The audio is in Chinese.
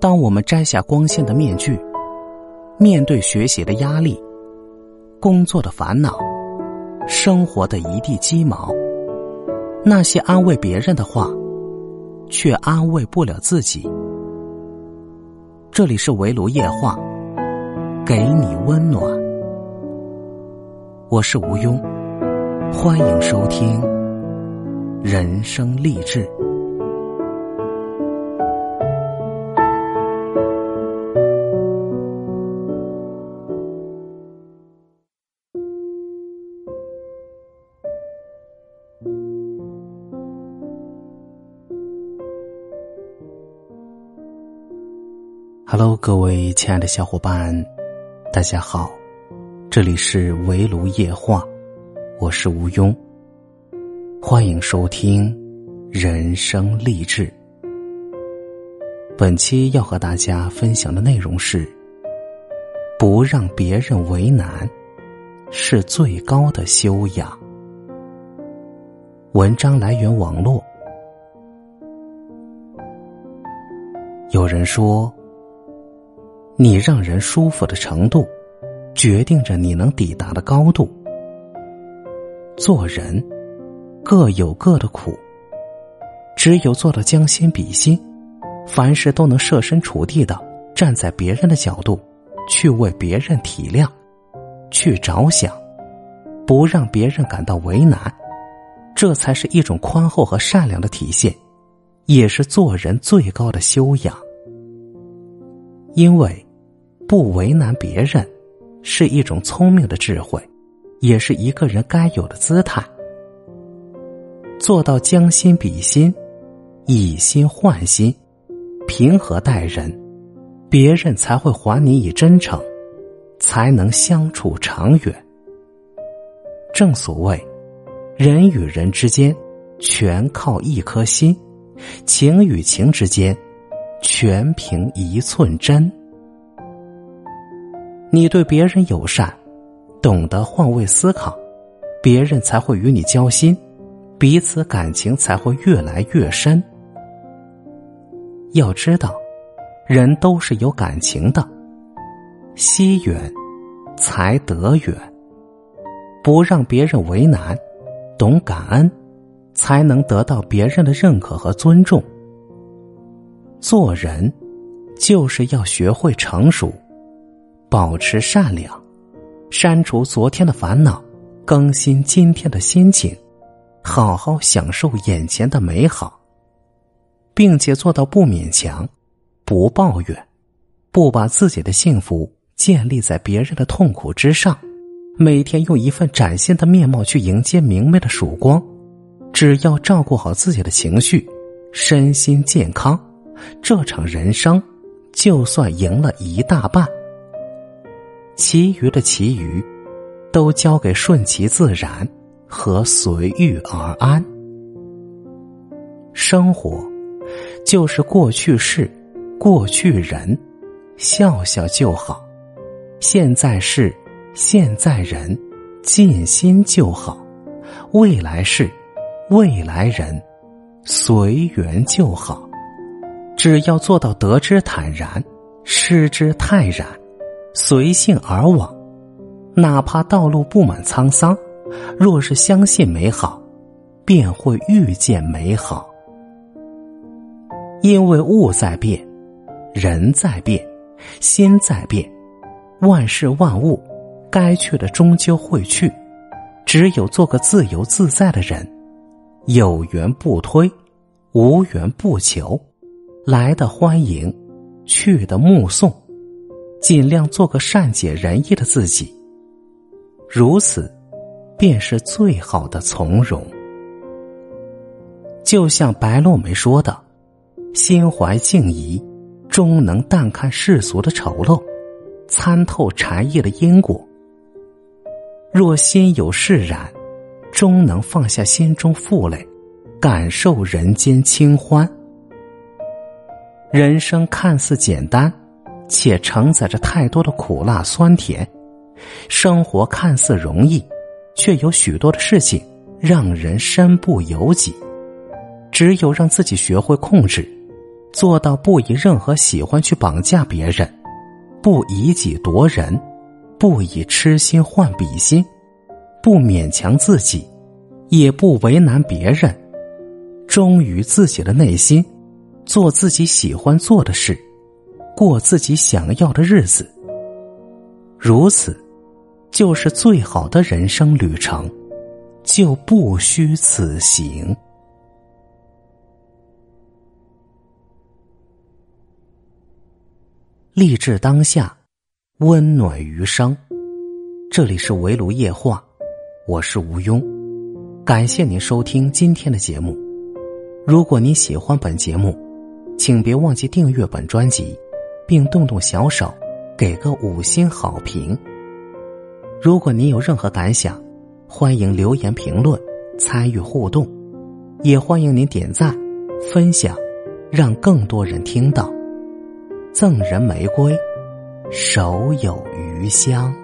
当我们摘下光鲜的面具，面对学习的压力、工作的烦恼、生活的一地鸡毛，那些安慰别人的话，却安慰不了自己。这里是围炉夜话，给你温暖。我是吴庸，欢迎收听人生励志。Hello，各位亲爱的小伙伴，大家好，这里是围炉夜话，我是吴庸，欢迎收听人生励志。本期要和大家分享的内容是：不让别人为难，是最高的修养。文章来源网络，有人说。你让人舒服的程度，决定着你能抵达的高度。做人各有各的苦，只有做到将心比心，凡事都能设身处地的站在别人的角度，去为别人体谅，去着想，不让别人感到为难，这才是一种宽厚和善良的体现，也是做人最高的修养。因为。不为难别人，是一种聪明的智慧，也是一个人该有的姿态。做到将心比心，以心换心，平和待人，别人才会还你以真诚，才能相处长远。正所谓，人与人之间全靠一颗心，情与情之间全凭一寸真。你对别人友善，懂得换位思考，别人才会与你交心，彼此感情才会越来越深。要知道，人都是有感情的，惜缘才得远，不让别人为难，懂感恩，才能得到别人的认可和尊重。做人，就是要学会成熟。保持善良，删除昨天的烦恼，更新今天的心情，好好享受眼前的美好，并且做到不勉强，不抱怨，不把自己的幸福建立在别人的痛苦之上，每天用一份崭新的面貌去迎接明媚的曙光。只要照顾好自己的情绪，身心健康，这场人生就算赢了一大半。其余的其余，都交给顺其自然和随遇而安。生活就是过去式，过去人，笑笑就好；现在事，现在人，尽心就好；未来事，未来人，随缘就好。只要做到得之坦然，失之泰然。随性而往，哪怕道路布满沧桑，若是相信美好，便会遇见美好。因为物在变，人在变，心在变，万事万物该去的终究会去，只有做个自由自在的人，有缘不推，无缘不求，来的欢迎，去的目送。尽量做个善解人意的自己，如此，便是最好的从容。就像白落梅说的：“心怀静怡，终能淡看世俗的丑陋，参透禅意的因果。若心有释然，终能放下心中负累，感受人间清欢。人生看似简单。”且承载着太多的苦辣酸甜，生活看似容易，却有许多的事情让人身不由己。只有让自己学会控制，做到不以任何喜欢去绑架别人，不以己夺人，不以痴心换比心，不勉强自己，也不为难别人，忠于自己的内心，做自己喜欢做的事，过自己想要的日子。如此，就是最好的人生旅程，就不虚此行。励志当下，温暖余生。这里是围炉夜话，我是吴庸，感谢您收听今天的节目。如果您喜欢本节目，请别忘记订阅本专辑，并动动小手给个五星好评。如果您有任何感想，欢迎留言评论、参与互动，也欢迎您点赞、分享，让更多人听到。赠人玫瑰，手有余香。